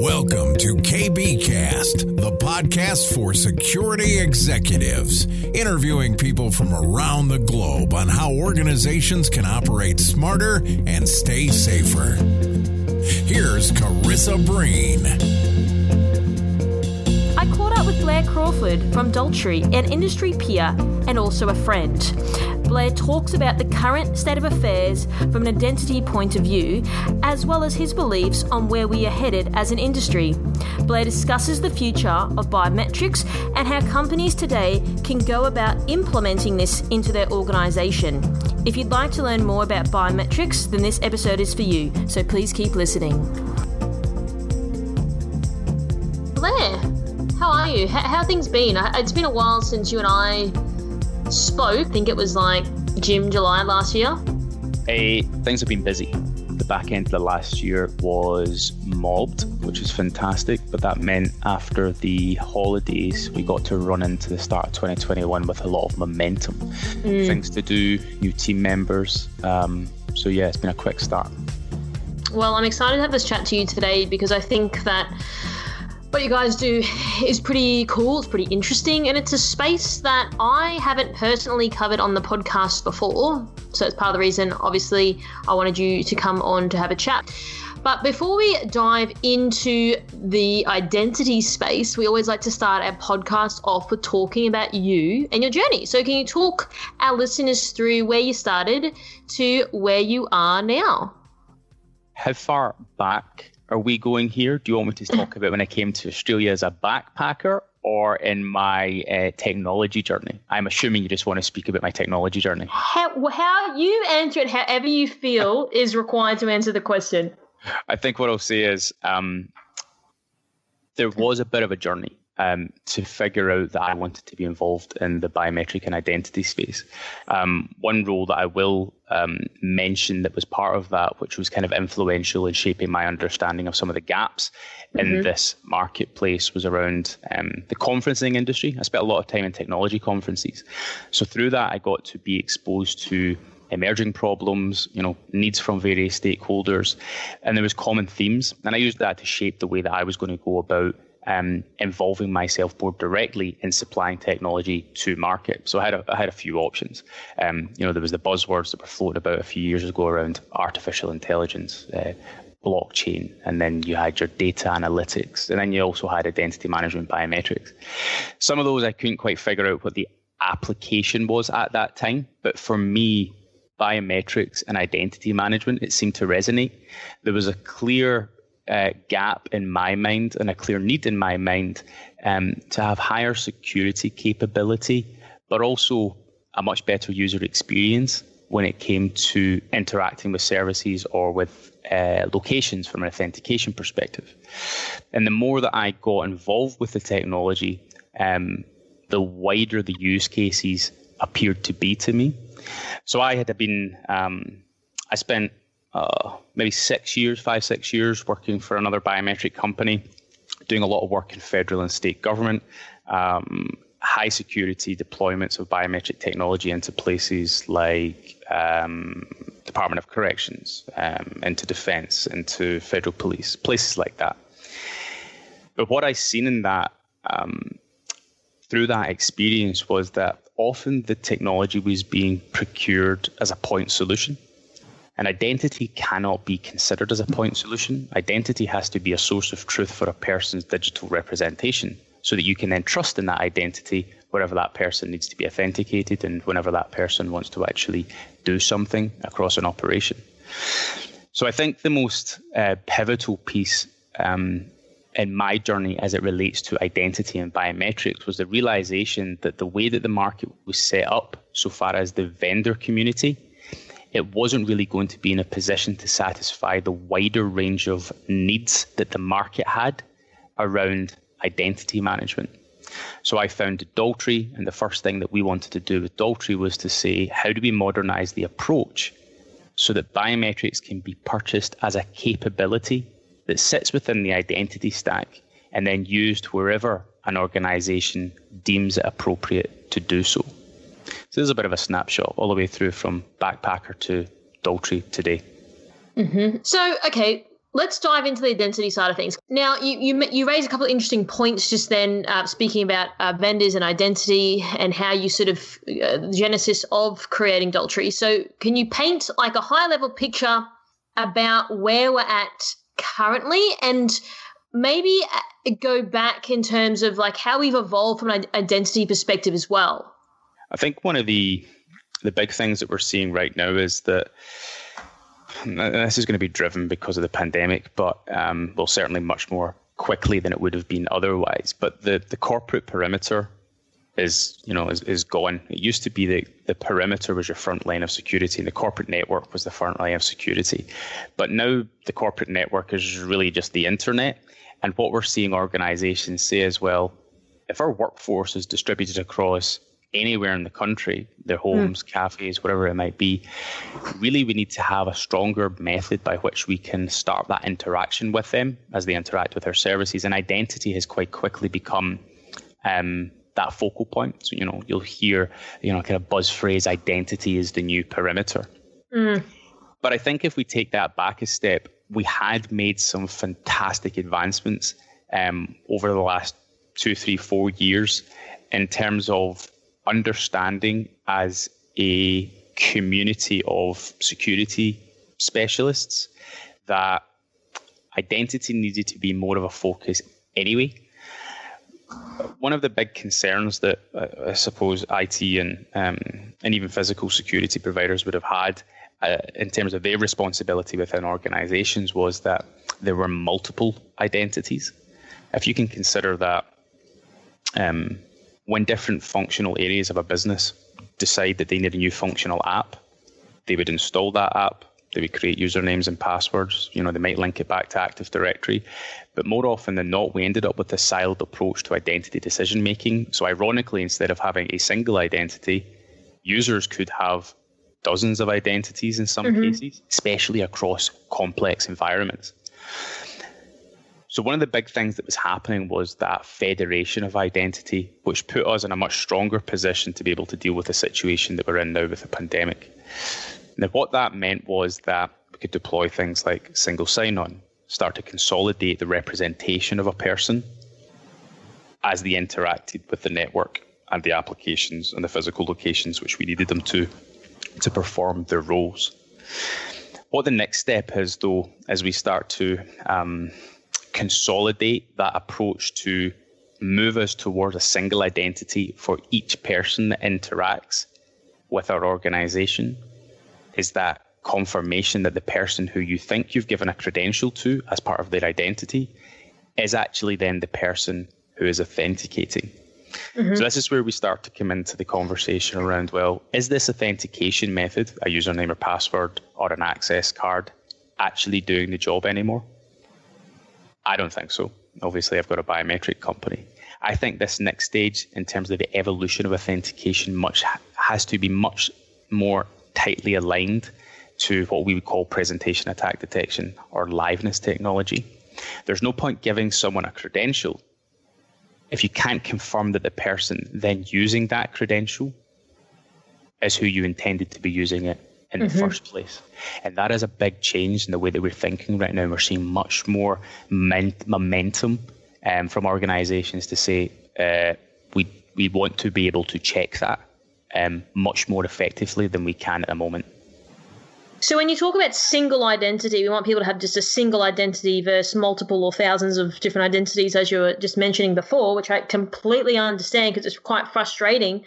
Welcome to KBKast, the podcast for security executives, interviewing people from around the globe on how organizations can operate smarter and stay safer. Here's Karissa Breen. I caught up with Blair Crawford from Daltrey, an industry peer and also a friend. Blair talks about the current state of affairs from an identity point of view, as well as his beliefs on where we are headed as an industry. Blair discusses the future of biometrics and how companies today can go about implementing this into their organisation. If you'd like to learn more about biometrics, then this episode is for you, so please keep listening. Blair, how are you? How, how things been? It's been a while since you and I spoke. I think it was like June, July last year. Hey, things have been busy. The back end of the last year was mobbed, which was fantastic, but that meant after the holidays, we got to run into the start of 2021 with a lot of momentum. Mm. Things to do, new team members. Um, so, yeah, it's been a quick start. Well, I'm excited to have this chat to you today because I think that what you guys do is pretty cool. It's pretty interesting, and it's a space that I haven't personally covered on the podcast before. So it's part of the reason, obviously, I wanted you to come on to have a chat. But before we dive into the identity space, we always like to start our podcast off with talking about you and your journey. So, can you talk our listeners through where you started to where you are now? How far back are we going here? Do you want me to talk about when I came to Australia as a backpacker or in my uh, technology journey? I'm assuming you just want to speak about my technology journey. How, how you answer it however you feel is required to answer the question. I think what I'll say is um, there was a bit of a journey um, to figure out that I wanted to be involved in the biometric and identity space. Um, one role that I will um, mention that was part of that, which was kind of influential in shaping my understanding of some of the gaps mm-hmm. in this marketplace, was around um, the conferencing industry. I spent a lot of time in technology conferences. So through that, I got to be exposed to emerging problems, you know, needs from various stakeholders, and there was common themes. And I used that to shape the way that I was going to go about um, involving myself more directly in supplying technology to market. So I had a, I had a few options. Um, you know, there was the buzzwords that were floated about a few years ago around artificial intelligence, uh, blockchain, and then you had your data analytics, and then you also had identity management biometrics. Some of those I couldn't quite figure out what the application was at that time, but for me, biometrics and identity management, it seemed to resonate. There was a clear uh, gap in my mind and a clear need in my mind um, to have higher security capability, but also a much better user experience when it came to interacting with services or with uh, locations from an authentication perspective. And the more that I got involved with the technology, um, the wider the use cases appeared to be to me. So I had been, um, I spent uh, maybe six years, five, six years working for another biometric company, doing a lot of work in federal and state government, um, high security deployments of biometric technology into places like um, Department of Corrections, um, into defense, into federal police, places like that. But what I seen in that, um, through that experience, was that often the technology was being procured as a point solution. And identity cannot be considered as a point solution. Identity has to be a source of truth for a person's digital representation so that you can then trust in that identity wherever that person needs to be authenticated and whenever that person wants to actually do something across an operation. So I think the most uh, pivotal piece um, in my journey as it relates to identity and biometrics was the realization that the way that the market was set up so far as the vendor community it wasn't really going to be in a position to satisfy the wider range of needs that the market had around identity management. So I found Daltrey, and the first thing that we wanted to do with Daltrey was to say, how do we modernize the approach so that biometrics can be purchased as a capability that sits within the identity stack and then used wherever an organization deems it appropriate to do so. Is a bit of a snapshot all the way through from backpacker to Daltrey today. Mm-hmm. So, okay, let's dive into the identity side of things. Now, you you, you raise a couple of interesting points just then, uh, speaking about uh, vendors and identity and how you sort of uh, the genesis of creating Daltrey. So, can you paint like a high level picture about where we're at currently and maybe uh, go back in terms of like how we've evolved from an identity perspective as well? I think one of the the big things that we're seeing right now is that this is going to be driven because of the pandemic, but um, well, certainly much more quickly than it would have been otherwise. But the, the corporate perimeter is, you know, is, is gone. It used to be that the perimeter was your front line of security, and the corporate network was the front line of security. But now the corporate network is really just the internet. And what we're seeing organizations say as well, if our workforce is distributed across anywhere in the country, their hmm. homes, mm. cafes, whatever it might be. Really, we need to have a stronger method by which we can start that interaction with them as they interact with our services. And identity has quite quickly become um, that focal point. So, you know, you'll hear, you know, kind of buzz phrase identity is the new perimeter. Mm. But I think if we take that back a step, we had made some fantastic advancements um, over the last two, three, four years in terms of understanding as a community of security specialists that identity needed to be more of a focus anyway. One of the big concerns that uh, I suppose IT and um, and even physical security providers would have had uh, in terms of their responsibility within organizations was that there were multiple identities. If you can consider that um, when different functional areas of a business decide that they need a new functional app, they would install that app. They would create usernames and passwords. You know, they might link it back to Active Directory. But more often than not, we ended up with a siloed approach to identity decision making. So, ironically, instead of having a single identity, users could have dozens of identities in some mm-hmm. cases, especially across complex environments. So one of the big things that was happening was that federation of identity, which put us in a much stronger position to be able to deal with the situation that we're in now with the pandemic. Now, what that meant was that we could deploy things like single sign-on, start to consolidate the representation of a person as they interacted with the network and the applications and the physical locations which we needed them to to perform their roles. What the next step is, though, as we start to um, consolidate that approach to move us towards a single identity for each person that interacts with our organization is that confirmation that the person who you think you've given a credential to as part of their identity is actually then the person who is authenticating. Mm-hmm. So this is where we start to come into the conversation around well, is this authentication method, a username or password or an access card, actually doing the job anymore? I don't think so. Obviously, I've got a biometric company. I think this next stage, in terms of the evolution of authentication, much has to be much more tightly aligned to what we would call presentation attack detection or liveness technology. There's no point giving someone a credential if you can't confirm that the person then using that credential is who you intended to be using it in mm-hmm. the first place. And that is a big change in the way that we're thinking right now. We're seeing much more men- momentum um, from organizations to say uh, we, we want to be able to check that um, much more effectively than we can at the moment. So when you talk about single identity, we want people to have just a single identity versus multiple or thousands of different identities, as you were just mentioning before, which I completely understand because it's quite frustrating.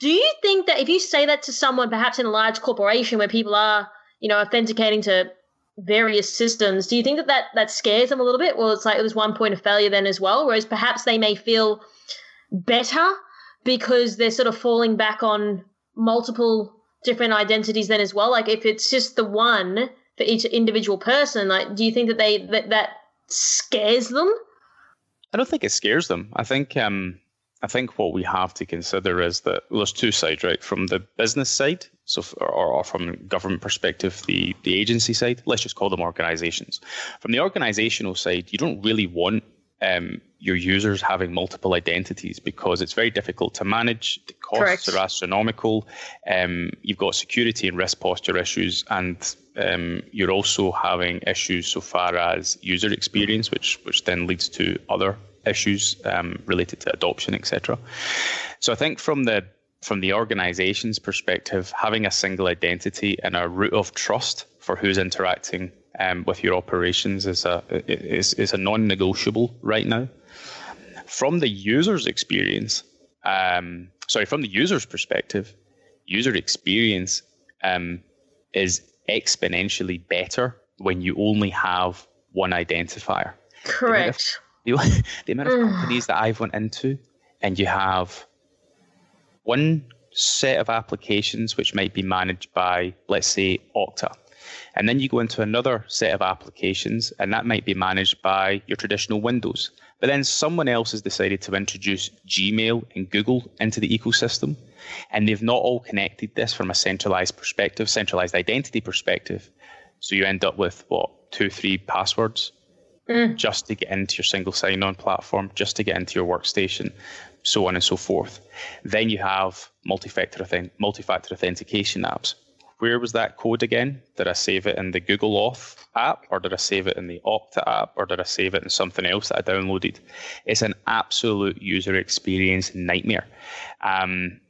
Do you think that if you say that to someone, perhaps in a large corporation where people are, you know, authenticating to various systems, do you think that that, that scares them a little bit? Well, it's like there's one point of failure then as well, whereas perhaps they may feel better because they're sort of falling back on multiple different identities then as well. Like if it's just the one for each individual person, like do you think that they that that scares them? I don't think it scares them. I think um I think what we have to consider is that there's two sides, right? From the business side, so or, or from government perspective, the the agency side. Let's just call them organisations. From the organisational side, you don't really want um, your users having multiple identities because it's very difficult to manage. The costs Correct. are astronomical. Um, you've got security and risk posture issues, and um, you're also having issues so far as user experience, which which then leads to other issues um, related to adoption, etc. So I think from the from the organization's perspective, having a single identity and a root of trust for who's interacting um, with your operations is a is, is a non-negotiable right now. From the user's experience, um, sorry, from the user's perspective, user experience um, is exponentially better when you only have one identifier. Correct. The, the amount of mm. companies that I've went into, and you have one set of applications which might be managed by, let's say, Okta. And then you go into another set of applications, and that might be managed by your traditional Windows. But then someone else has decided to introduce Gmail and Google into the ecosystem, and they've not all connected this from a centralized perspective, centralized identity perspective. So you end up with what, two, three passwords just to get into your single sign on platform, just to get into your workstation, so on and so forth. Then you have authent- multi-factor authentication apps. Where was that code again? Did I save it in the Google Auth app, or did I save it in the Okta app, or did I save it in something else that I downloaded? It's an absolute user experience nightmare. Um,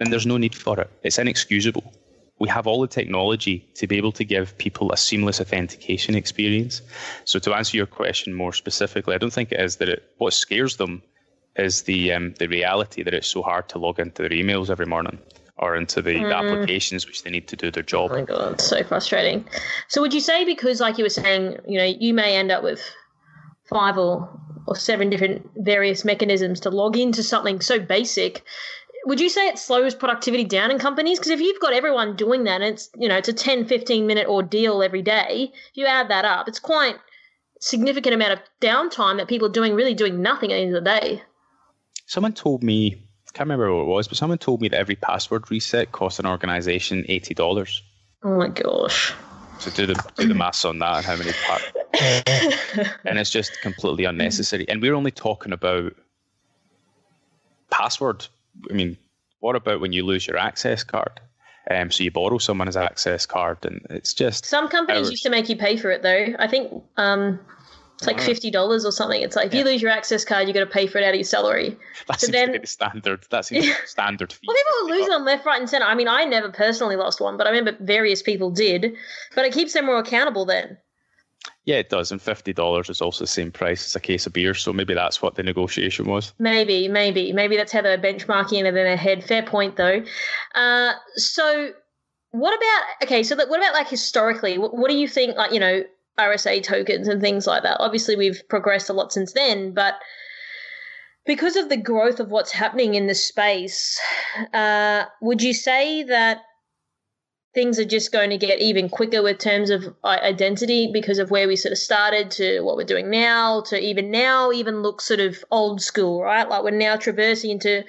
and there's no need for it. It's inexcusable. We have all the technology to be able to give people a seamless authentication experience. So to answer your question more specifically, I don't think it is that it, what scares them is the um, the reality that it's so hard to log into their emails every morning or into the, the applications which they need to do their job. Oh my god, so frustrating. So would you say because like you were saying, you know, you may end up with five or or seven different various mechanisms to log into something so basic, would you say it slows productivity down in companies? Because if you've got everyone doing that and it's you know, it's a 10, 15 minute ordeal every day, if you add that up, it's quite significant amount of downtime that people are doing really doing nothing at the end of the day. Someone told me, I can't remember what it was, but someone told me that every password reset costs an organization eighty dollars. Oh my gosh. So do the do the maths on that and how many pa- and it's just completely unnecessary. And we're only talking about password. I mean, what about when you lose your access card? Um, so you borrow someone's access card, and it's just Some companies hours. used to make you pay for it though. I think um, it's like fifty dollars or something. It's like if you lose your access card, you got to pay for it out of your salary. that so seems to be the standard. That seems be the standard fee. Well, people losing them left, right, and center. I mean, I never personally lost one, but I remember various people did. But it keeps them more accountable then. Yeah, it does, and fifty dollars is also the same price as a case of beer. So maybe that's what the negotiation was. Maybe, maybe, maybe that's how they're benchmarking it in their head. Fair point, though. Uh, so, what about okay? So, what about like historically? What, what do you think? Like, you know, RSA tokens and things like that. Obviously, we've progressed a lot since then, but because of the growth of what's happening in the space, uh, would you say that things are just going to get even quicker with terms of identity because of where we sort of started to what we're doing now to even now even look sort of old school, right? Like we're now traversing into a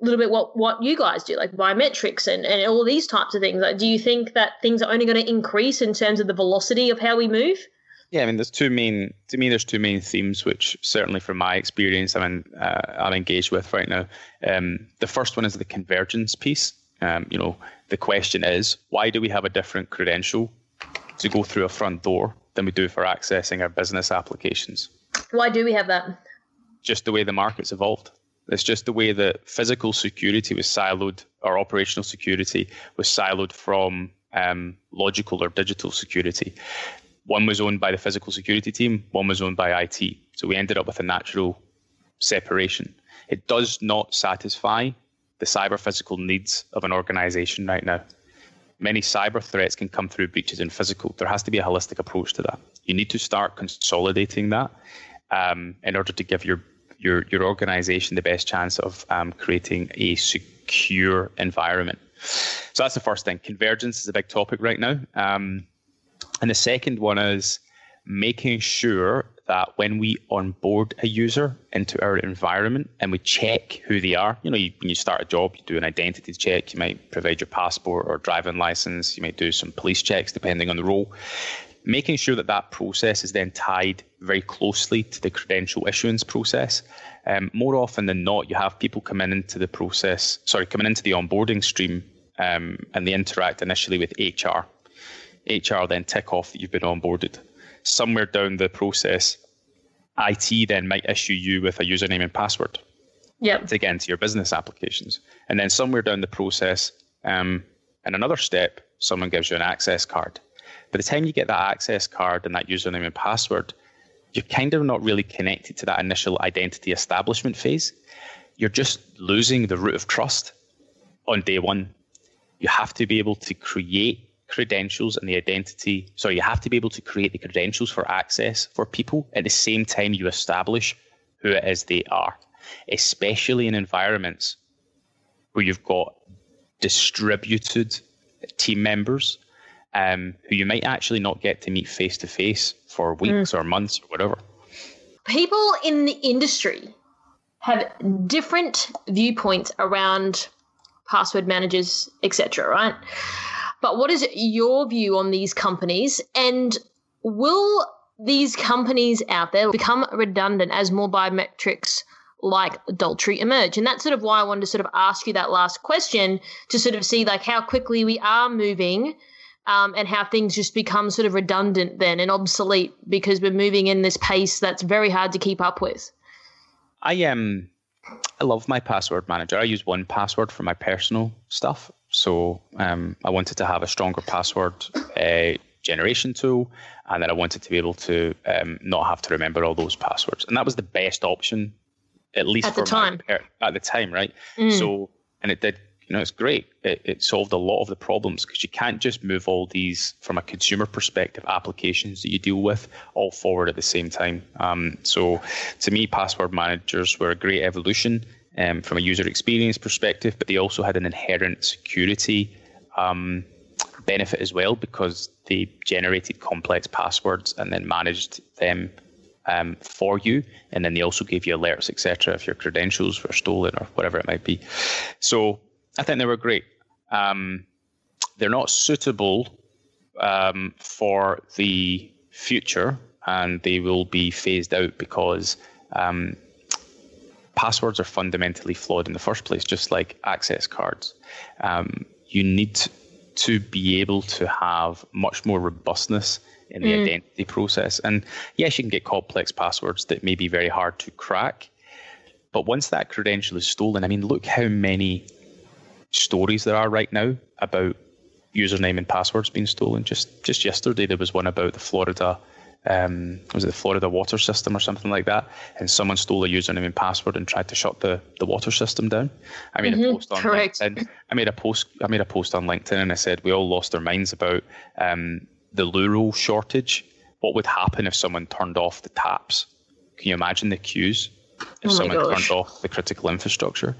little bit what what you guys do, like biometrics and, and all these types of things. Like, do you think that things are only going to increase in terms of the velocity of how we move? Yeah, I mean, there's two main. To me, there's two main themes, which certainly from my experience, I'm uh, I'm engaged with right now. Um, the first one is the convergence piece. Um, you know, the question is, why do we have a different credential to go through a front door than we do for accessing our business applications? Why do we have that? Just the way the market's evolved. It's just the way that physical security was siloed, or operational security was siloed from um, logical or digital security. One was owned by the physical security team, one was owned by IT. So we ended up with a natural separation. It does not satisfy the cyber physical needs of an organization right now. Many cyber threats can come through breaches in physical. There has to be a holistic approach to that. You need to start consolidating that um, in order to give your your your organization the best chance of um, creating a secure environment. So that's the first thing. Convergence is a big topic right now. Um, and the second one is making sure that when we onboard a user into our environment and we check who they are, you know, you, when you start a job, you do an identity check, you might provide your passport or driving license, you might do some police checks depending on the role. making sure that that process is then tied very closely to the credential issuance process. Um, more often than not, you have people coming into the process, sorry, coming into the onboarding stream, um, and they interact initially with HR. HR then tick off that you've been onboarded. Somewhere down the process, IT then might issue you with a username and password yep. to get into your business applications. And then somewhere down the process, um, in another step, someone gives you an access card. By the time you get that access card and that username and password, you're kind of not really connected to that initial identity establishment phase. You're just losing the root of trust on day one. You have to be able to create credentials and the identity. So you have to be able to create the credentials for access for people at the same time you establish who it is they are, especially in environments where you've got distributed team members um, who you might actually not get to meet face to face for weeks mm. or months or whatever. People in the industry have different viewpoints around password managers, etc. Right? But what is your view on these companies, and will these companies out there become redundant as more biometrics like Daltrey emerge? And that's sort of why I wanted to sort of ask you that last question to sort of see like how quickly we are moving um, and how things just become sort of redundant then and obsolete because we're moving in this pace that's very hard to keep up with. I um I love my password manager. I use 1Password for my personal stuff. So um, I wanted to have a stronger password uh, generation tool, and then I wanted to be able to um, not have to remember all those passwords. And that was the best option, at least at the time. My, at the time, right? Mm. So, and it did you know, it's great. It, it solved a lot of the problems because you can't just move all these from a consumer perspective applications that you deal with all forward at the same time. Um, so, to me, password managers were a great evolution um, from a user experience perspective, but they also had an inherent security um, benefit as well because they generated complex passwords and then managed them um, for you, and then they also gave you alerts, etc., if your credentials were stolen or whatever it might be. So I think they were great. Um, they're not suitable um, for the future, and they will be phased out because um, passwords are fundamentally flawed in the first place, just like access cards. Um, you need to be able to have much more robustness in the mm. identity process. And yes, you can get complex passwords that may be very hard to crack. But once that credential is stolen, I mean, look how many stories there are right now about username and passwords being stolen. Just just yesterday there was one about the Florida um, was it the Florida water system or something like that, and someone stole a username and password and tried to shut the, the water system down. I made mm-hmm, a post on correct. LinkedIn. I made a post. I made a post on LinkedIn and I said we all lost our minds about um, the roll shortage. What would happen if someone turned off the taps? Can you imagine the queues? if oh someone gosh. turned off the critical infrastructure.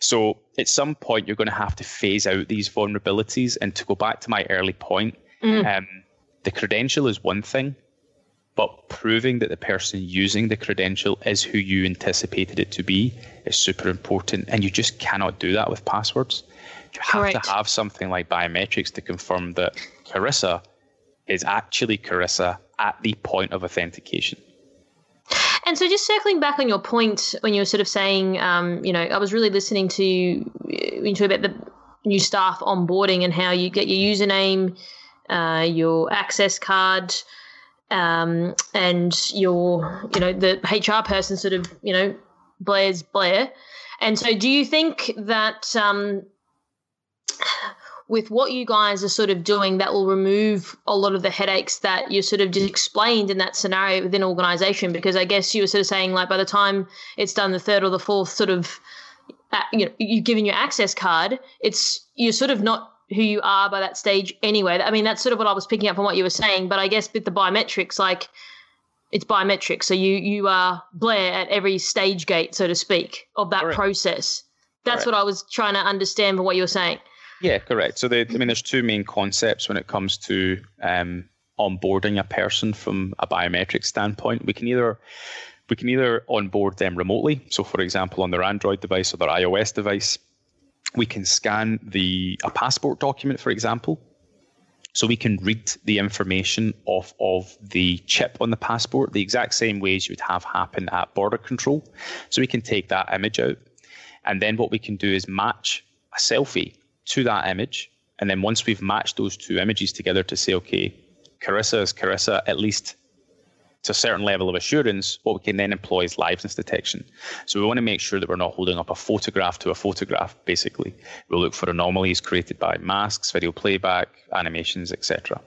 So at some point, you're going to have to phase out these vulnerabilities. And to go back to my early point, mm. um, the credential is one thing, but proving that the person using the credential is who you anticipated it to be is super important. And you just cannot do that with passwords. You have Correct. to have something like biometrics to confirm that Karissa is actually Karissa at the point of authentication. And so, just circling back on your point when you were sort of saying, um, you know, I was really listening to you talk about the new staff onboarding and how you get your username, uh, your access card, um, and your, you know, the HR person sort of, you know, Blair's Blair. And so, do you think that um, with what you guys are sort of doing that will remove a lot of the headaches that you sort of just explained in that scenario within organization because i guess you were sort of saying like by the time it's done the third or the fourth sort of uh, you know you've given your access card it's you're sort of not who you are by that stage anyway i mean that's sort of what i was picking up from what you were saying but i guess with the biometrics like it's biometrics so you you are blair at every stage gate so to speak of that Correct. process that's Correct. what i was trying to understand from what you were saying yeah, correct. So, I mean, there's two main concepts when it comes to um, onboarding a person from a biometric standpoint. We can either we can either onboard them remotely. So, for example, on their Android device or their iOS device, we can scan the a passport document, for example, So we can read the information off of the chip on the passport the exact same ways you would have happen at border control. So we can take that image out. And then what we can do is match a selfie to that image. And then once we've matched those two images together to say, okay, Karissa is Karissa, at least to a certain level of assurance, what we can then employ is liveness detection. So we want to make sure that we're not holding up a photograph to a photograph, basically. We'll look for anomalies created by masks, video playback, animations, etc.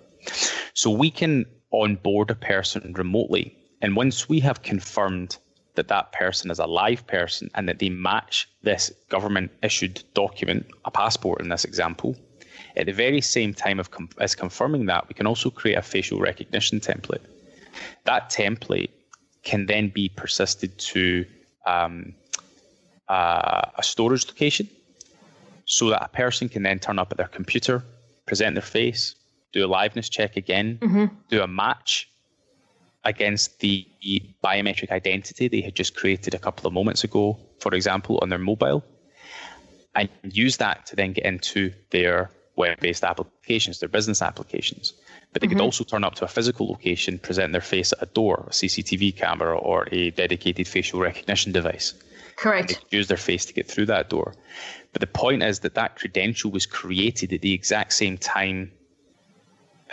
So we can onboard a person remotely. And once we have confirmed that that person is a live person and that they match this government issued document, a passport in this example, at the very same time of com- as confirming that, we can also create a facial recognition template. That template can then be persisted to um, uh, a storage location so that a person can then turn up at their computer, present their face, do a liveness check again, mm-hmm. do a match against the biometric identity they had just created a couple of moments ago, for example, on their mobile, and use that to then get into their web based applications, their business applications. But they mm-hmm. could also turn up to a physical location, present their face at a door, a CCTV camera, or a dedicated facial recognition device. Correct. use their face to get through that door. But the point is that that credential was created at the exact same time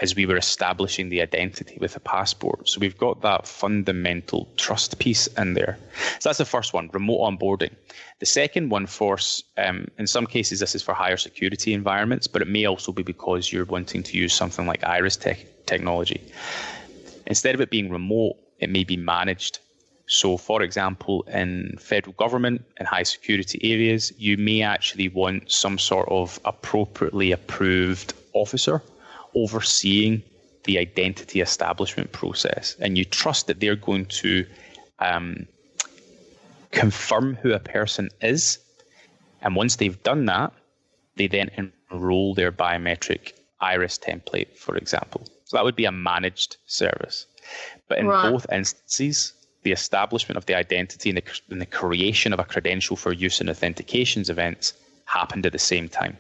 as we were establishing the identity with a passport. So we've got that fundamental trust piece in there. So that's the first one, remote onboarding. The second one, for um, in some cases, this is for higher security environments, but it may also be because you're wanting to use something like iris tech technology. Instead of it being remote, it may be managed. So, for example, in federal government and high security areas, you may actually want some sort of appropriately approved officer overseeing the identity establishment process, and you trust that they're going to um, confirm who a person is. And once they've done that, they then enroll their biometric iris template, for example. So that would be a managed service. But in right. both instances, the establishment of the identity and the, and the creation of a credential for use in authentications events happened at the same time.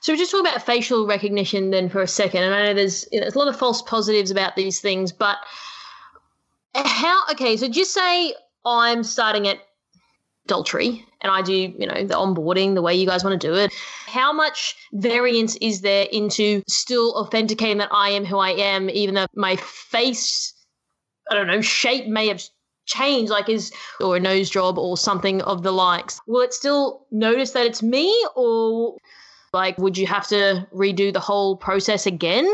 So we just talk about facial recognition then for a second. And I know there's, you know, there's a lot of false positives about these things, but how? Okay, so just say I'm starting at Daltrey and I do, you know, the onboarding the way you guys want to do it. How much variance is there into still authenticating that I am who I am, even though my face, I don't know, shape may have changed, like is or a nose job or something of the likes? Will it still notice that it's me, or like, would you have to redo the whole process again?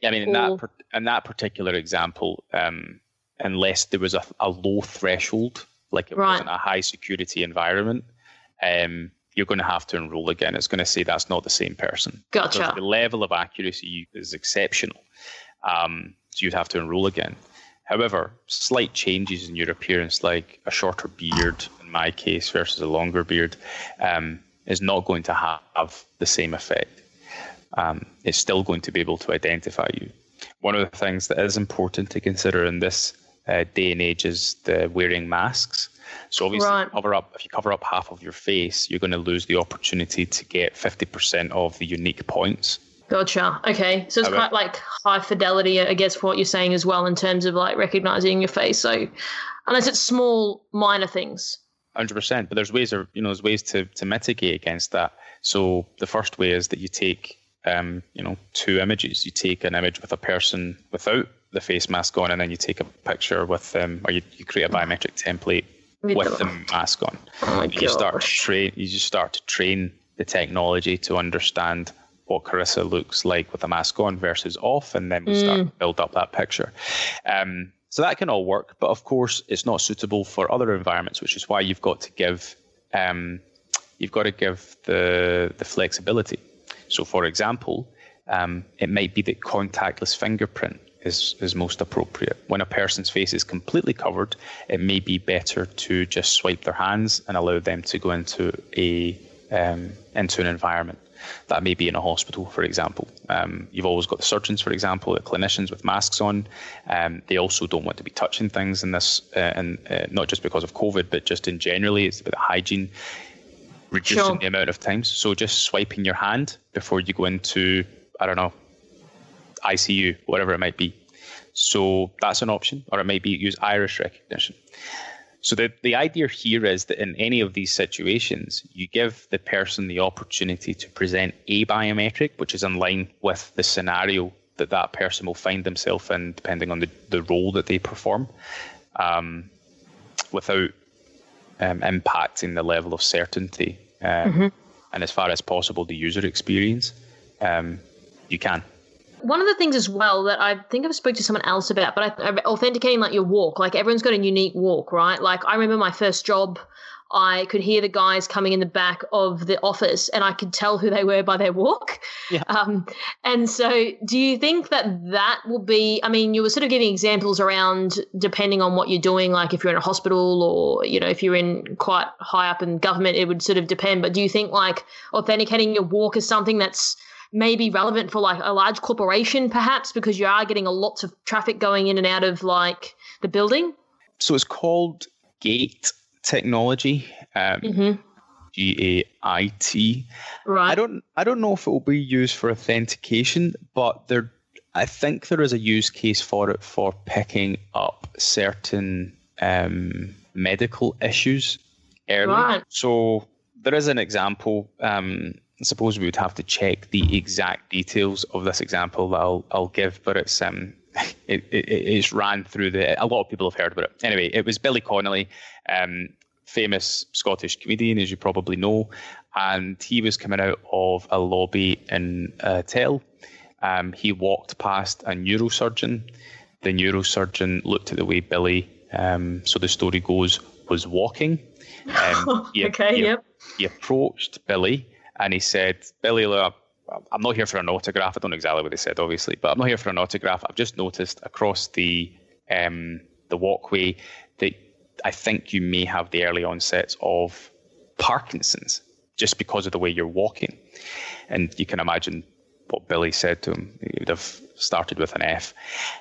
Yeah, I mean, in or... that in that particular example, um, unless there was a, a low threshold, like it right. was in a high security environment, um, you're going to have to enroll again. It's going to say that's not the same person. Gotcha. Because the level of accuracy is exceptional. Um, so you'd have to enroll again. However, slight changes in your appearance, like a shorter beard in my case versus a longer beard, um, is not going to have the same effect. Um, it's still going to be able to identify you. One of the things that is important to consider in this uh, day and age is the wearing masks. So obviously, right. cover up if you cover up half of your face, you're going to lose the opportunity to get 50% of the unique points. Gotcha. Okay, so it's quite like high fidelity, I guess, what you're saying as well in terms of like recognizing your face. So unless it's small, minor things. Hundred percent, but there's ways, or you know, there's ways to to mitigate against that. So the first way is that you take, um, you know, two images. You take an image with a person without the face mask on, and then you take a picture with them, or you, you create a biometric template with the mask on. Oh you start to train. You just start to train the technology to understand what Karissa looks like with a mask on versus off, and then we mm. start to build up that picture. Um, so that can all work, but of course, it's not suitable for other environments, which is why you've got to give um, you've got to give the the flexibility. So, for example, um, it might be that contactless fingerprint is is most appropriate. When a person's face is completely covered, it may be better to just swipe their hands and allow them to go into a um, into an environment. That may be in a hospital, for example. Um, you've always got the surgeons, for example, the clinicians with masks on. Um, they also don't want to be touching things in this, uh, and uh, not just because of COVID, but just in generally, it's about the hygiene, reducing sure. the amount of times. So just swiping your hand before you go into, I don't know, ICU, whatever it might be. So that's an option, or it might be use iris recognition. So the, the idea here is that in any of these situations, you give the person the opportunity to present a biometric, which is in line with the scenario that that person will find themselves in, depending on the, the role that they perform, um, without um, impacting the level of certainty um, mm-hmm. and as far as possible the user experience. Um, you can one of the things as well that I think I've spoke to someone else about, but I, authenticating like your walk, like everyone's got a unique walk, right? Like I remember my first job, I could hear the guys coming in the back of the office, and I could tell who they were by their walk. Yeah. Um, and so, do you think that that will be? I mean, you were sort of giving examples around depending on what you're doing, like if you're in a hospital or you know if you're in quite high up in government, it would sort of depend. But do you think like authenticating your walk is something that's may be relevant for like a large corporation, perhaps, because you are getting a lots of traffic going in and out of like the building? So it's called Gait technology. Um, mm-hmm. G A I T. Right. I don't. I don't know if it will be used for authentication, but there. I think there is a use case for it for picking up certain um, medical issues early. Right. So there is an example. Um, suppose we would have to check the exact details of this example that I'll, I'll give, but it's um, it, it, it's ran through the. A lot of people have heard about it. Anyway, it was Billy Connolly, um, famous Scottish comedian, as you probably know, and he was coming out of a lobby in a hotel. Um, he walked past a neurosurgeon. The neurosurgeon looked at the way Billy, um, so the story goes, was walking. Um, he, okay, he, yep. He approached Billy and he said, Billy, I'm not here for an autograph. I don't know exactly what he said, obviously, but I'm not here for an autograph. I've just noticed across the um, the walkway that I think you may have the early onsets of Parkinson's just because of the way you're walking. And you can imagine what Billy said to him. He would have started with an F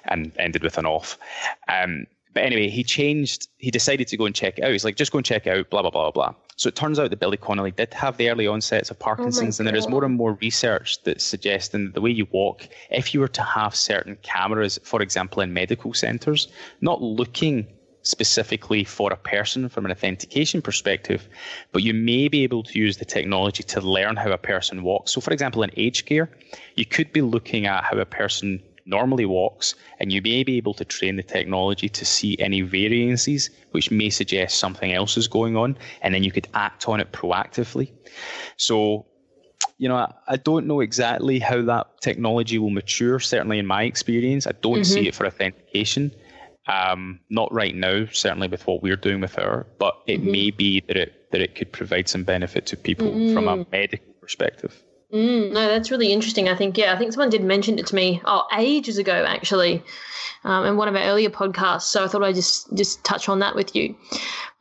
and ended with an off. Um, but anyway, he changed. He decided to go and check it out. He's like, just go and check it out. Blah blah blah blah. So it turns out that Billy Connolly did have the early onsets of oh Parkinson's, oh and there is more and more research that's suggesting that the way you walk, if you were to have certain cameras, for example, in medical centres, not looking specifically for a person from an authentication perspective, but you may be able to use the technology to learn how a person walks. So, for example, in aged care, you could be looking at how a person normally walks, and you may be able to train the technology to see any variances which may suggest something else is going on, and then you could act on it proactively. So, you know, I, I don't know exactly how that technology will mature, certainly in my experience. I don't mm-hmm. see it for authentication. Um, not right now, certainly with what we're doing with her, but it mm-hmm. may be that it that it could provide some benefit to people mm-hmm. from a mm. medical perspective. Mm, no, that's really interesting. I think, yeah, I think someone did mention it to me, oh, ages ago, actually, um, in one of our earlier podcasts. So I thought I'd just, just touch on that with you.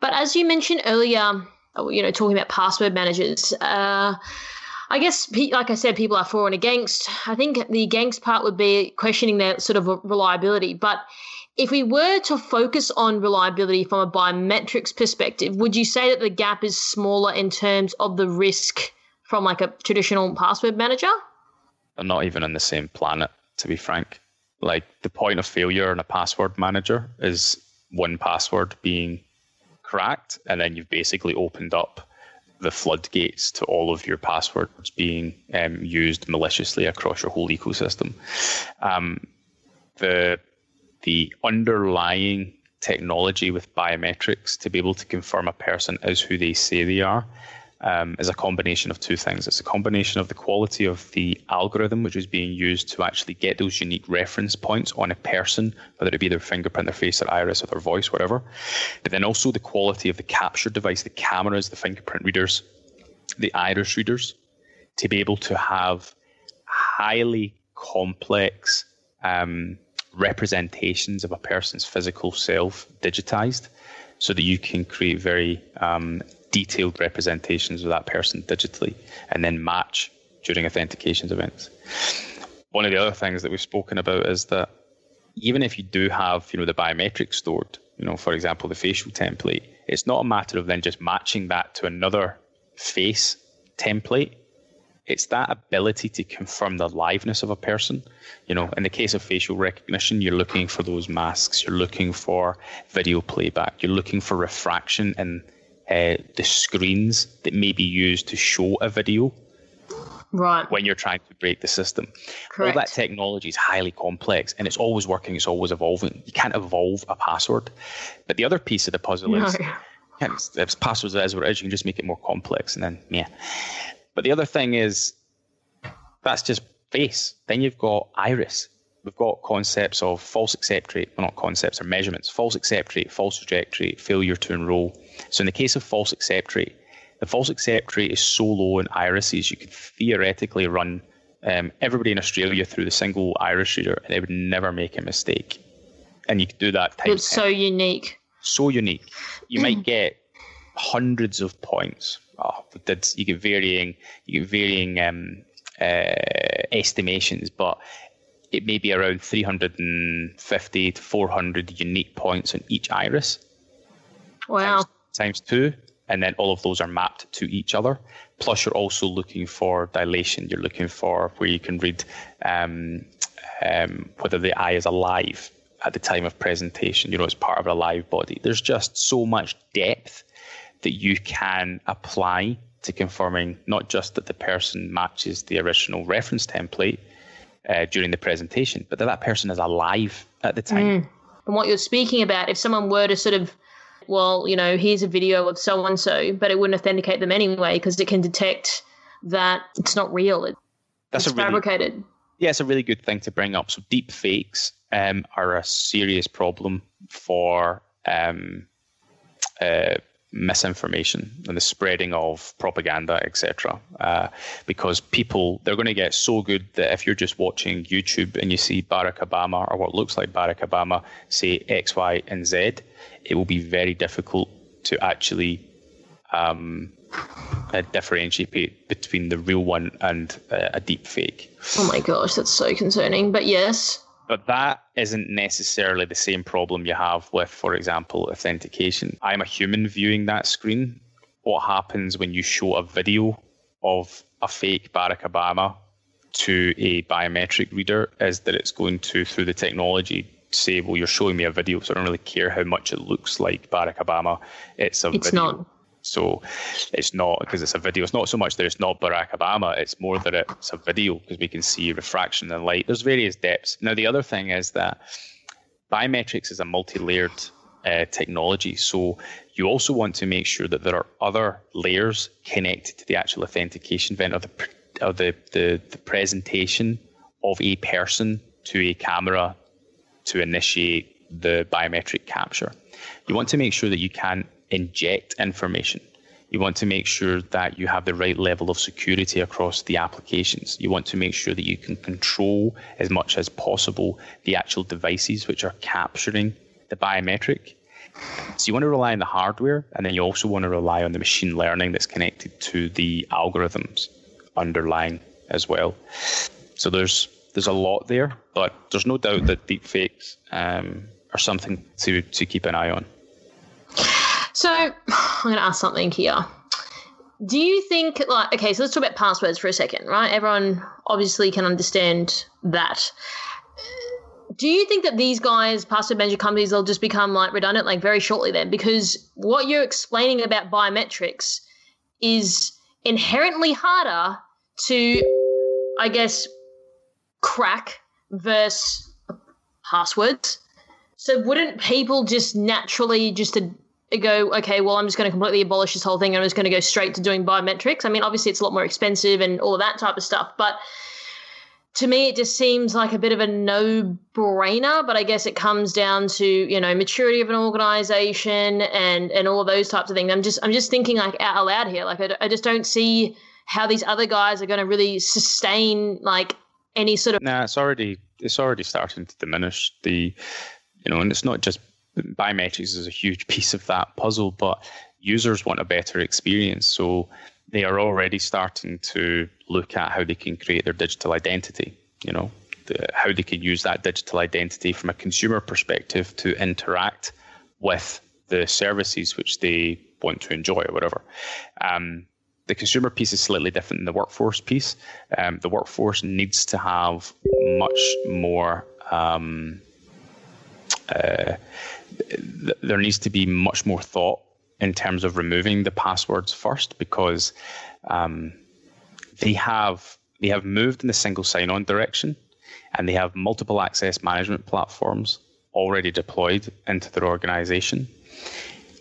But as you mentioned earlier, oh, you know, talking about password managers, uh, I guess, like I said, people are for and against. I think the against part would be questioning their sort of reliability. But if we were to focus on reliability from a biometrics perspective, would you say that the gap is smaller in terms of the risk? From like a traditional password manager? They're not even on the same planet, to be frank. Like the point of failure in a password manager is one password being cracked, and then you've basically opened up the floodgates to all of your passwords being um, used maliciously across your whole ecosystem. Um, the the underlying technology with biometrics to be able to confirm a person is who they say they are um, is a combination of two things. It's a combination of the quality of the algorithm which is being used to actually get those unique reference points on a person, whether it be their fingerprint, their face, their iris, or their voice, whatever. But then also the quality of the capture device, the cameras, the fingerprint readers, the iris readers, to be able to have highly complex um, representations of a person's physical self digitized so that you can create very um, detailed representations of that person digitally and then match during authentications events. One of the other things that we've spoken about is that even if you do have, you know, the biometrics stored, you know, for example, the facial template, it's not a matter of then just matching that to another face template. it's that ability to confirm the liveness of a person. You know, in the case of facial recognition, you're looking for those masks, you're looking for video playback, you're looking for refraction in uh, the screens that may be used to show a video. Right. When you're trying to break the system. Correct. All that technology is highly complex and it's always working, it's always evolving. You can't evolve a password. But the other piece of the puzzle No. is can't, if passwords as what it is, you can just make it more complex and then yeah. But the other thing is that's just face. Then you've got iris. We've got concepts of false accept rate, well not concepts or measurements, false accept rate, false reject rate, failure to enroll. So in the case of false accept rate, the false accept rate is so low in irises you could theoretically run um, everybody in Australia through the single iris reader and they would never make a mistake. And you could do that times It's so unique. so unique. You might get hundreds of points. Oh, you get varying you get varying um, uh, estimations, but it may be around 350 to 400 unique points on each iris Wow. times, times two, and then all of those are mapped to each other. Plus, you're also looking for dilation. You're looking for where you can read um, um, whether the eye is alive at the time of presentation. You know, it's part of a live body. There's just so much depth that you can apply to confirming not just that the person matches the original reference template uh, during the presentation, but that that person is alive at the time. And what you're speaking about, if someone were to sort of, well, you know, here's a video of so and so, but it wouldn't authenticate them anyway because it can detect that it's not real. It, That's it's a really fabricated. Yeah, it's a really good thing to bring up. So deep fakes um, are a serious problem for um, uh, misinformation and the spreading of propaganda, etc. Uh, because people they're going to get so good that if you're just watching YouTube and you see Barack Obama or what looks like Barack Obama say X, Y, and Z, it will be very difficult to actually um, uh, differentiate between the real one and uh, a deep fake. Oh my gosh, that's so concerning. But yes, But that isn't necessarily the same problem you have with, for example, authentication. I'm a human viewing that screen. What happens when you show a video of a fake Barack Obama to a biometric reader is that it's going to, through the technology, say, well, you're showing me a video, so I don't really care how much it looks like Barack Obama. It's a it's video. not. So it's not because it's a video. It's not so much that it's not Barack Obama. It's more that it's a video because we can see refraction and light. There's various depths. Now the other thing is that biometrics is a multi-layered uh, technology. So you also want to make sure that there are other layers connected to the actual authentication event or the or the, the, the presentation of a person to a camera to initiate the biometric capture. You want to make sure that you can inject information. You want to make sure that you have the right level of security across the applications. You want to make sure that you can control as much as possible the actual devices which are capturing the biometric. So you want to rely on the hardware, and then you also want to rely on the machine learning that's connected to the algorithms underlying as well. So there's there's a lot there, but there's no doubt that deepfakes um, are something to to keep an eye on. So I'm going to ask something here. Do you think, like, okay, so let's talk about passwords for a second, right? Everyone obviously can understand that. Do you think that these guys, password manager companies, they'll just become like redundant, like very shortly then? Because what you're explaining about biometrics is inherently harder to, I guess, crack versus passwords. So wouldn't people just naturally just go, okay, well, I'm just going to completely abolish this whole thing. and I'm just going to go straight to doing biometrics. I mean, obviously, it's a lot more expensive and all of that type of stuff, but to me, it just seems like a bit of a no-brainer. But I guess it comes down to you know maturity of an organization and and all of those types of things. I'm just I'm just thinking like out loud here. Like I just don't see how these other guys are going to really sustain like any sort of Nah, it's already it's already starting to diminish the, you know, and it's not just biometrics is a huge piece of that puzzle, but users want a better experience. So they are already starting to look at how they can create their digital identity. You know, the, how they can use that digital identity from a consumer perspective to interact with the services which they want to enjoy or whatever. Um, the consumer piece is slightly different than the workforce piece. Um, the workforce needs to have much more. Um, uh, th- there needs to be much more thought in terms of removing the passwords first because um, they have they have moved in the single sign-on direction and they have multiple access management platforms already deployed into their organization.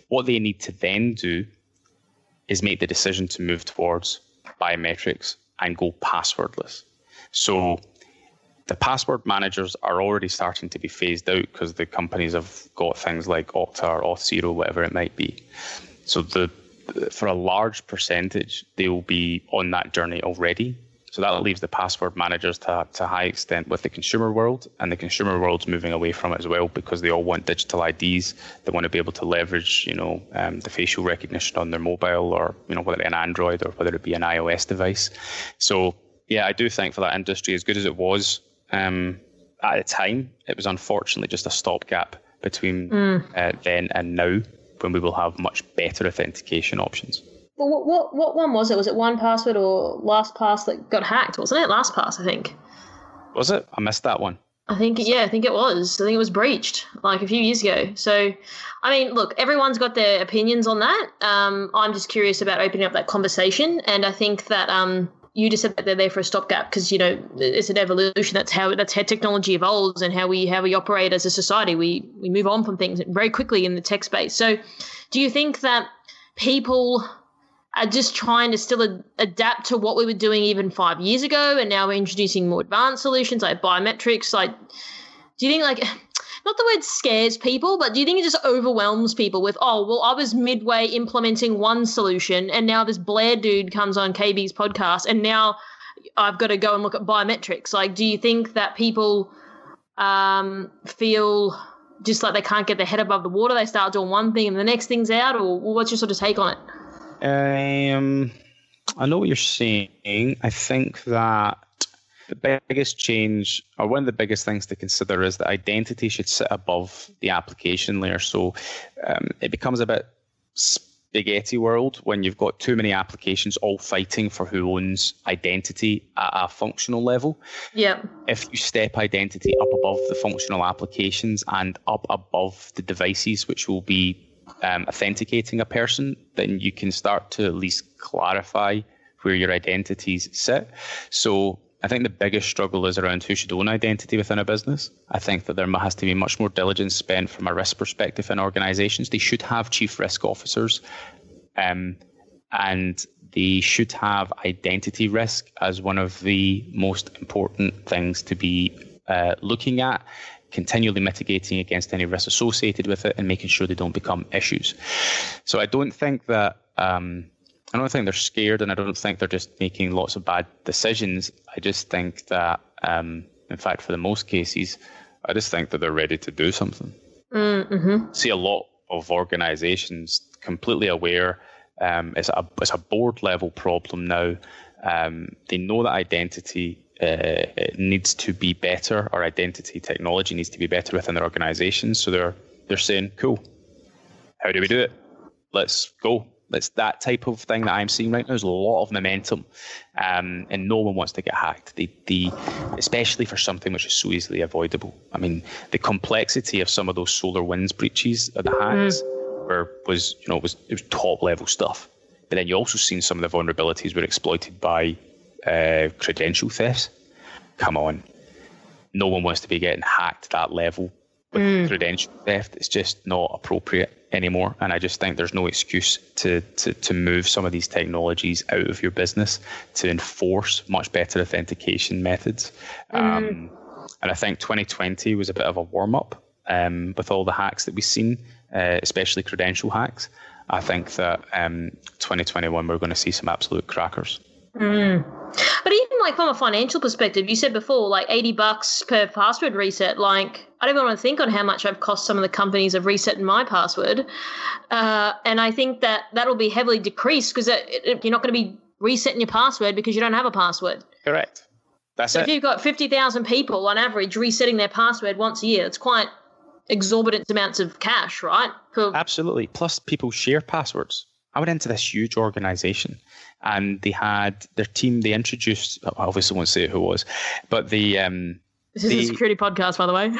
What they need to then do is make the decision to move towards biometrics and go passwordless. So the password managers are already starting to be phased out because the companies have got things like Okta or Auth0, whatever it might be. So the for a large percentage, they will be on that journey already. So that leaves the password managers to, to a high extent with the consumer world, and the consumer world's moving away from it as well because they all want digital IDs. They want to be able to leverage, you know, um, the facial recognition on their mobile, or you know, whether it be an Android or whether it be an iOS device. So yeah, I do think for that industry, as good as it was um, at the time, it was unfortunately just a stopgap between mm. uh, then and now, when we will have much better authentication options. Well, what, what what one was it? Was it 1Password or LastPass that got hacked? Wasn't it LastPass? I think. Was it? I missed that one. I think yeah, I think it was. I think it was breached like a few years ago. So, I mean, look, everyone's got their opinions on that. Um, I'm just curious about opening up that conversation, and I think that um, you just said that they're there for a stopgap because you know it's an evolution. That's how that's how technology evolves and how we how we operate as a society. We we move on from things very quickly in the tech space. So, do you think that people are just trying to still ad- adapt to what we were doing even five years ago, and now we're introducing more advanced solutions like biometrics. Like, do you think like not the word scares people, but do you think it just overwhelms people with, oh, well, I was midway implementing one solution, and now this Blair dude comes on KB's podcast, and now I've got to go and look at biometrics. Like, do you think that people um, feel just like they can't get their head above the water? They start doing one thing and the next thing's out, or what's your sort of take on it? Um, I know what you're saying. I think that the biggest change, or one of the biggest things to consider, is that identity should sit above the application layer. So um, it becomes a bit spaghetti world when you've got too many applications all fighting for who owns identity at a functional level. Yeah. If you step identity up above the functional applications and up above the devices, which will be um, authenticating a person, then you can start to at least clarify where your identities sit. So I think the biggest struggle is around who should own identity within a business. I think that there has to be much more diligence spent from a risk perspective in organizations. They should have chief risk officers, um, and they should have identity risk as one of the most important things to be uh, looking at continually mitigating against any risks associated with it and making sure they don't become issues. So I don't think that um, I don't think they're scared, and I don't think they're just making lots of bad decisions. I just think that, um, in fact, for the most cases, I just think that they're ready to do something. Mm-hmm. See a lot of organisations completely aware. Um, it's a it's a board level problem now. Um, they know that identity uh, needs to be better, or identity technology needs to be better within their organizations. So they're they're saying, "Cool, how do we do it? Let's go." It's that type of thing that I'm seeing right now. There's a lot of momentum, um, and no one wants to get hacked. The, the, especially for something which is so easily avoidable. I mean, the complexity of some of those SolarWinds breaches of the hacks mm. were, was, you know, was it was top level stuff. But then you also seen some of the vulnerabilities were exploited by uh, credential thefts. Come on, no one wants to be getting hacked that level mm. credential theft. It's just not appropriate anymore. And I just think there's no excuse to, to, to move some of these technologies out of your business to enforce much better authentication methods. Mm. Um, and I think 2020 was a bit of a warm up um, with all the hacks that we've seen, uh, especially credential hacks. I think that um, 2021 we're going to see some absolute crackers. Mm. But even like from a financial perspective, you said before, like 80 bucks per password reset. Like, I don't even want to think on how much I've cost some of the companies of resetting my password. Uh, and I think that that'll be heavily decreased because you're not going to be resetting your password because you don't have a password. Correct. That's so it. if you've got 50,000 people on average resetting their password once a year, it's quite exorbitant amounts of cash, right? For- Absolutely. Plus, people share passwords. I went into this huge organization and they had their team, they introduced, I obviously won't say who it was, but the, um, this is the, a security podcast, by the way.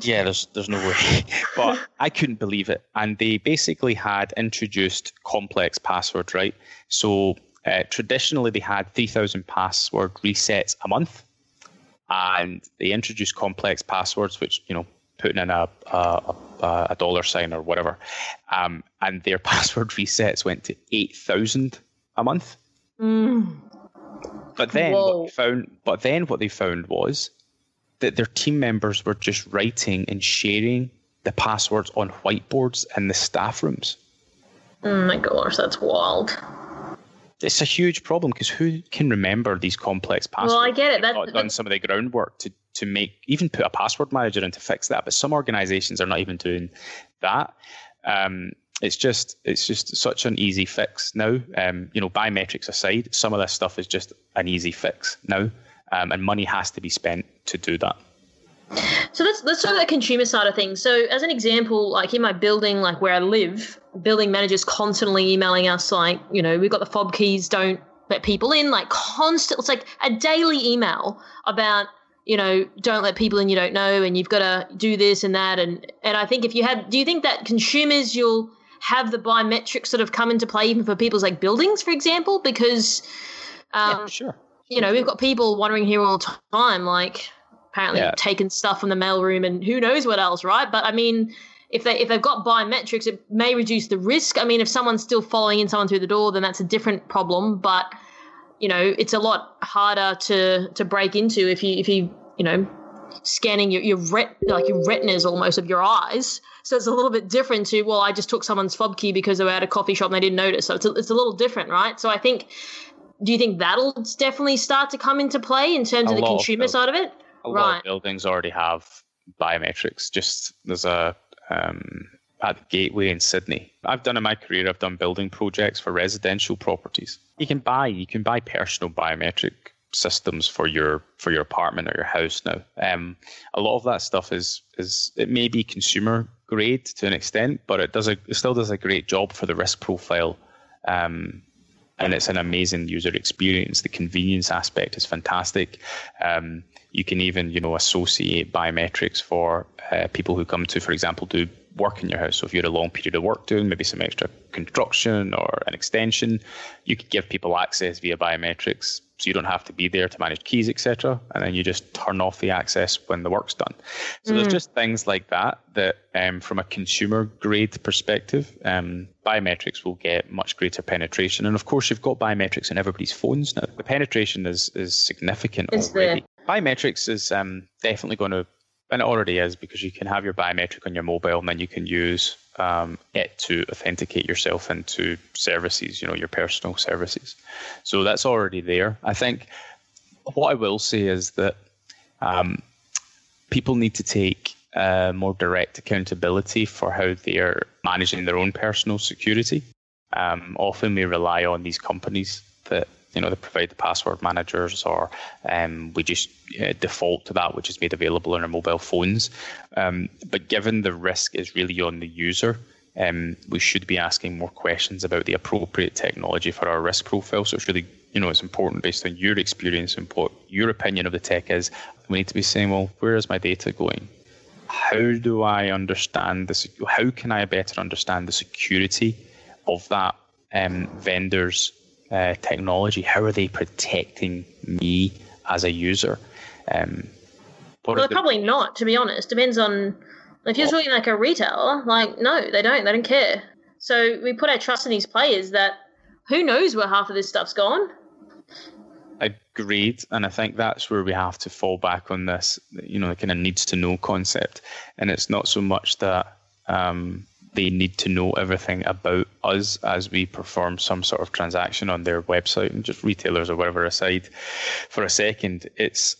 yeah, there's there's no way, but I couldn't believe it. And they basically had introduced complex passwords, right? So uh, traditionally, they had 3,000 password resets a month, and they introduced complex passwords, which you know, putting in a a, a dollar sign or whatever, um, and their password resets went to 8,000 a month. Mm. But then Whoa. what found, but then what they found was that their team members were just writing and sharing the passwords on whiteboards in the staff rooms. Oh my gosh, that's wild. It's a huge problem because who can remember these complex passwords? Well, I get it. That, not done some of the groundwork to, to make even put a password manager in to fix that, but some organizations are not even doing that. Um, it's just it's just such an easy fix now. Um, you know, biometrics aside, some of this stuff is just an easy fix now um, and money has to be spent to do that. So let's let's talk about the consumer side of things. So as an example, like in my building, like where I live, building managers constantly emailing us like, you know, we've got the fob keys, don't let people in, like constant. It's like a daily email about you know don't let people in you don't know and you've got to do this and that and and i think if you had do you think that consumers you'll have the biometrics sort of come into play even for people's like buildings for example because um, yeah, sure you know, we've got people wandering here all the time, like apparently yeah. taking stuff from the mailroom and who knows what else, right? But I mean, if they if they've got biometrics, it may reduce the risk. I mean, if someone's still following in someone through the door, then that's a different problem. But you know, it's a lot harder to to break into if you if you you know scanning your your ret like your retinas almost of your eyes. So it's a little bit different to well, I just took someone's fob key because they were at a coffee shop and they didn't notice. So it's a, it's a little different, right? So I think do you think that'll definitely start to come into play in terms a of the consumer of side of it? A right. lot of buildings already have biometrics. Just there's a um, at the Gateway in Sydney. I've done in my career. I've done building projects for residential properties. You can buy you can buy personal biometric systems for your for your apartment or your house now. Um, a lot of that stuff is is it may be consumer grade to an extent, but it does a it still does a great job for the risk profile um, and it's an amazing user experience. The convenience aspect is fantastic. Um, you can even, you know, associate biometrics for uh, people who come to, for example, do work in your house. So if you had a long period of work doing, maybe some extra construction or an extension, you could give people access via biometrics so you don't have to be there to manage keys, etc. And then you just turn off the access when the work's done. So mm. there's just things like that that, um, from a consumer grade perspective, um, biometrics will get much greater penetration. And of course, you've got biometrics in everybody's phones now. The penetration is is significant it's already. Biometrics is um, definitely going to and it already is because you can have your biometric on your mobile and then you can use um, it to authenticate yourself into services, you know, your personal services. So that's already there. I think what I will say is that um, people need to take uh, more direct accountability for how they're managing their own personal security. Um, often we rely on these companies that you know, they provide the password managers, or um, we just uh, default to that, which is made available on our mobile phones. Um, but given the risk is really on the user, um, we should be asking more questions about the appropriate technology for our risk profile. So it's really, you know, it's important based on your experience and what your opinion of the tech is. We need to be saying, well, where is my data going? How do I understand this? How can I better understand the security of that um, vendor's uh, technology? How are they protecting me as a user? Um, well, the, probably not, to be honest. Depends on if you're talking like a retailer. Like, no, they don't. They don't care. So we put our trust in these players that who knows where half of this stuff's gone. Agreed, and I think that's where we have to fall back on this, you know, the kind of needs to know concept, and it's not so much that um, they need to know everything about us as we perform some sort of transaction on their website and just retailers or whatever aside for a second. It's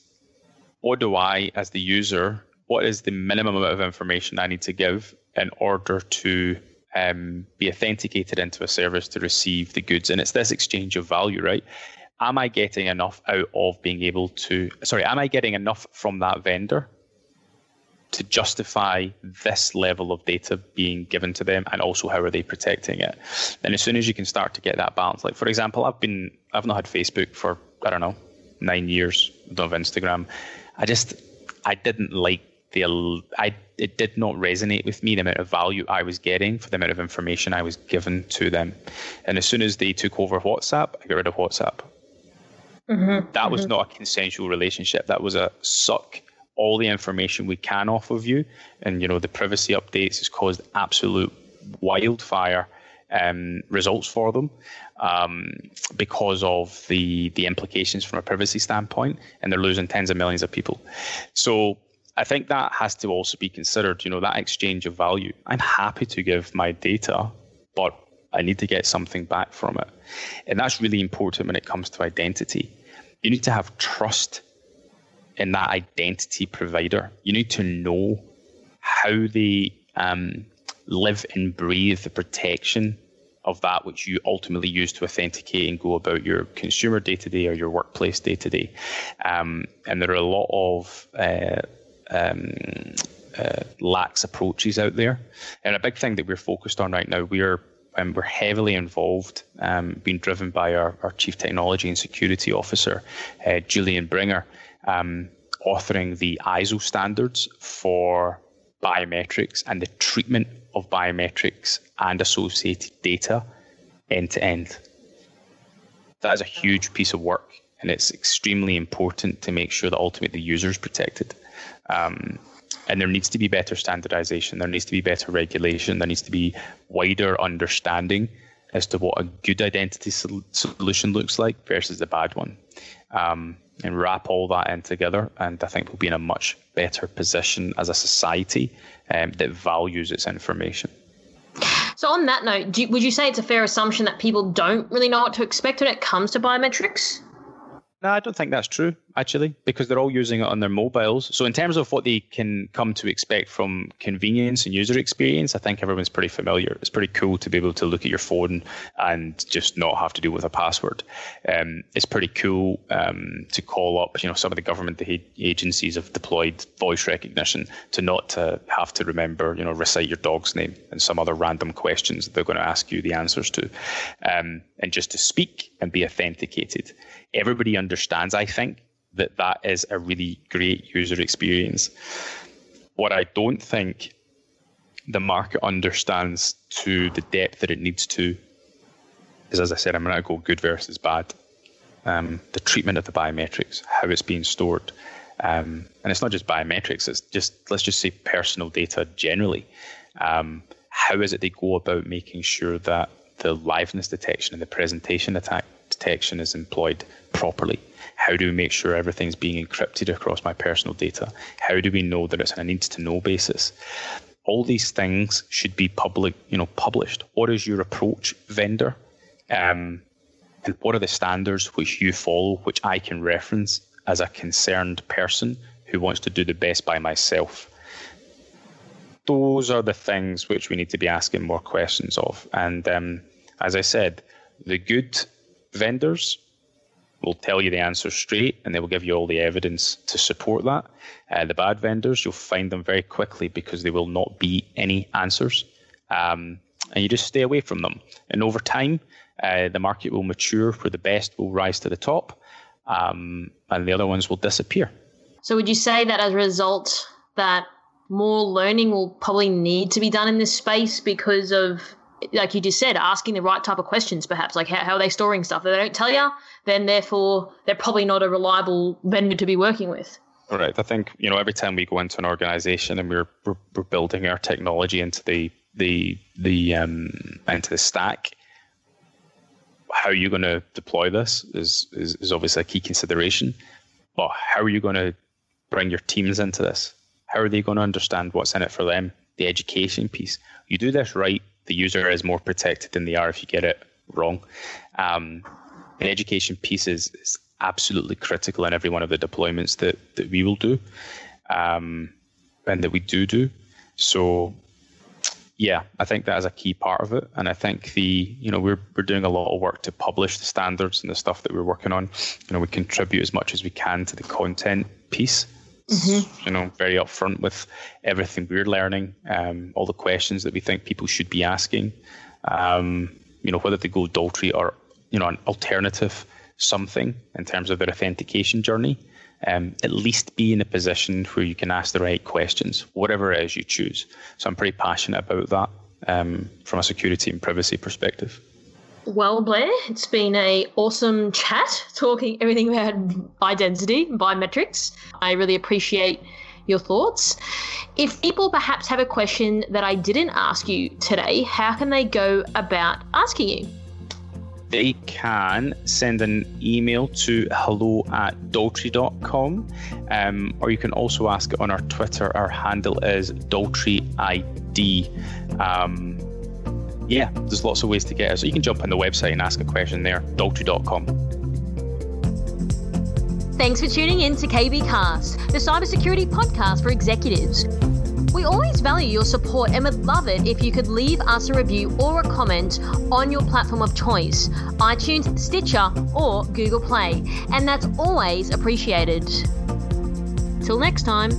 what do I, as the user, what is the minimum amount of information I need to give in order to um, be authenticated into a service to receive the goods? And it's this exchange of value, right? Am I getting enough out of being able to, sorry, am I getting enough from that vendor to justify this level of data being given to them and also how are they protecting it. And as soon as you can start to get that balance like for example i've been i've not had facebook for i don't know nine years I don't have instagram. I just i didn't like the i it did not resonate with me the amount of value i was getting for the amount of information i was given to them. And as soon as they took over whatsapp i got rid of whatsapp. Mm-hmm. that was not a consensual relationship. That was a suck all the information we can off of you. And, you know, the privacy updates has caused absolute wildfire um, results for them um, because of the, the implications from a privacy standpoint. And they're losing tens of millions of people. So I think that has to also be considered, you know, that exchange of value. I'm happy to give my data, but I need to get something back from it. And that's really important when it comes to identity. You need to have trust in that identity provider. You need to know how they um, live and breathe the protection of that which you ultimately use to authenticate and go about your consumer day to day or your workplace day to day. And there are a lot of uh, um, uh, lax approaches out there. And a big thing that we're focused on right now, we're um, we're heavily involved, um, being driven by our, our Chief Technology and Security Officer, uh, Julien Bringer, um, authoring the ISO standards for biometrics and the treatment of biometrics and associated data end to end. That is a huge piece of work, and it's extremely important to make sure that ultimately the user is protected. Um, and there needs to be better standardization, there needs to be better regulation, there needs to be wider understanding as to what a good identity sol- solution looks like versus a bad one. Um, and wrap all that in together, and I think we'll be in a much better position as a society um, that values its information. So, on that note, you, would you say it's a fair assumption that people don't really know what to expect when it comes to biometrics? No, I don't think that's true, actually, because they're all using it on their mobiles. So, in terms of what they can come to expect from convenience and user experience, I think everyone's pretty familiar. It's pretty cool to be able to look at your phone and just not have to deal with a password. Um, it's pretty cool um, to call up, you know, some of the government agencies have deployed voice recognition to not to have to remember, you know, recite your dog's name and some other random questions that they're going to ask you the answers to, um, and just to speak and be authenticated everybody understands, I think, that that is a really great user experience. What I don't think the market understands to the depth that it needs to is, as I said, I'm going to go good versus bad. Um, the treatment of the biometrics, how it's being stored. Um, and it's not just biometrics, it's just, let's just say personal data generally. Um, how is it they go about making sure that the liveness detection and the presentation attack detection is employed properly? How do we make sure everything's being encrypted across my personal data? How do we know that it's on a needs to know basis? All these things should be public, you know, published. What is your approach, vendor? Um, and what are the standards which you follow, which I can reference as a concerned person who wants to do the best by myself? Those are the things which we need to be asking more questions of. And um, as I said, the good vendors will tell you the answer straight and they will give you all the evidence to support that. Uh, the bad vendors, you'll find them very quickly because there will not be any answers. Um, and you just stay away from them. And over time, uh, the market will mature where the best will rise to the top um, and the other ones will disappear. So, would you say that as a result, that more learning will probably need to be done in this space because of like you just said, asking the right type of questions, perhaps, like how, how are they storing stuff? If they don't tell you, then therefore they're probably not a reliable vendor to be working with. Right. I think you know every time we go into an organization and we're we're, we're building our technology into the the the um, into the stack, how are you going to deploy this is, is is obviously a key consideration. But how are you going to bring your teams into this? How are they going to understand what's in it for them? The education piece. You do this right, the user is more protected than they are if you get it wrong. Um, education piece is, is, absolutely critical in every one of the deployments that, that we will do um, and that we do do. So, yeah, I think that is a key part of it. And I think the, you know, we're, we're doing a lot of work to publish the standards and the stuff that we're working on. You know, we contribute as much as we can to the content piece mm-hmm. you know, very upfront with everything we're learning, um, all the questions that we think people should be asking. Um, you know, whether they go Daltrey or you know an alternative something in terms of their authentication journey. Um, at least be in a position where you can ask the right questions, whatever it is you choose. So I'm pretty passionate about that um, from a security and privacy perspective. Well, Blair, it's been a awesome chat talking everything about identity and biometrics. I really appreciate your thoughts. If people perhaps have a question that I didn't ask you today, how can they go about asking you? They can send an email to hello at daltrey.com um, or you can also ask it on our Twitter. Our handle is daltreyid. Um, yeah, there's lots of ways to get it. So you can jump on the website and ask a question there, daltrey.com. Thanks for tuning in to KBKast, the cybersecurity podcast for executives. We always value your support and would love it if you could leave us a review or a comment on your platform of choice iTunes, Stitcher, or Google Play. And that's always appreciated. Till next time.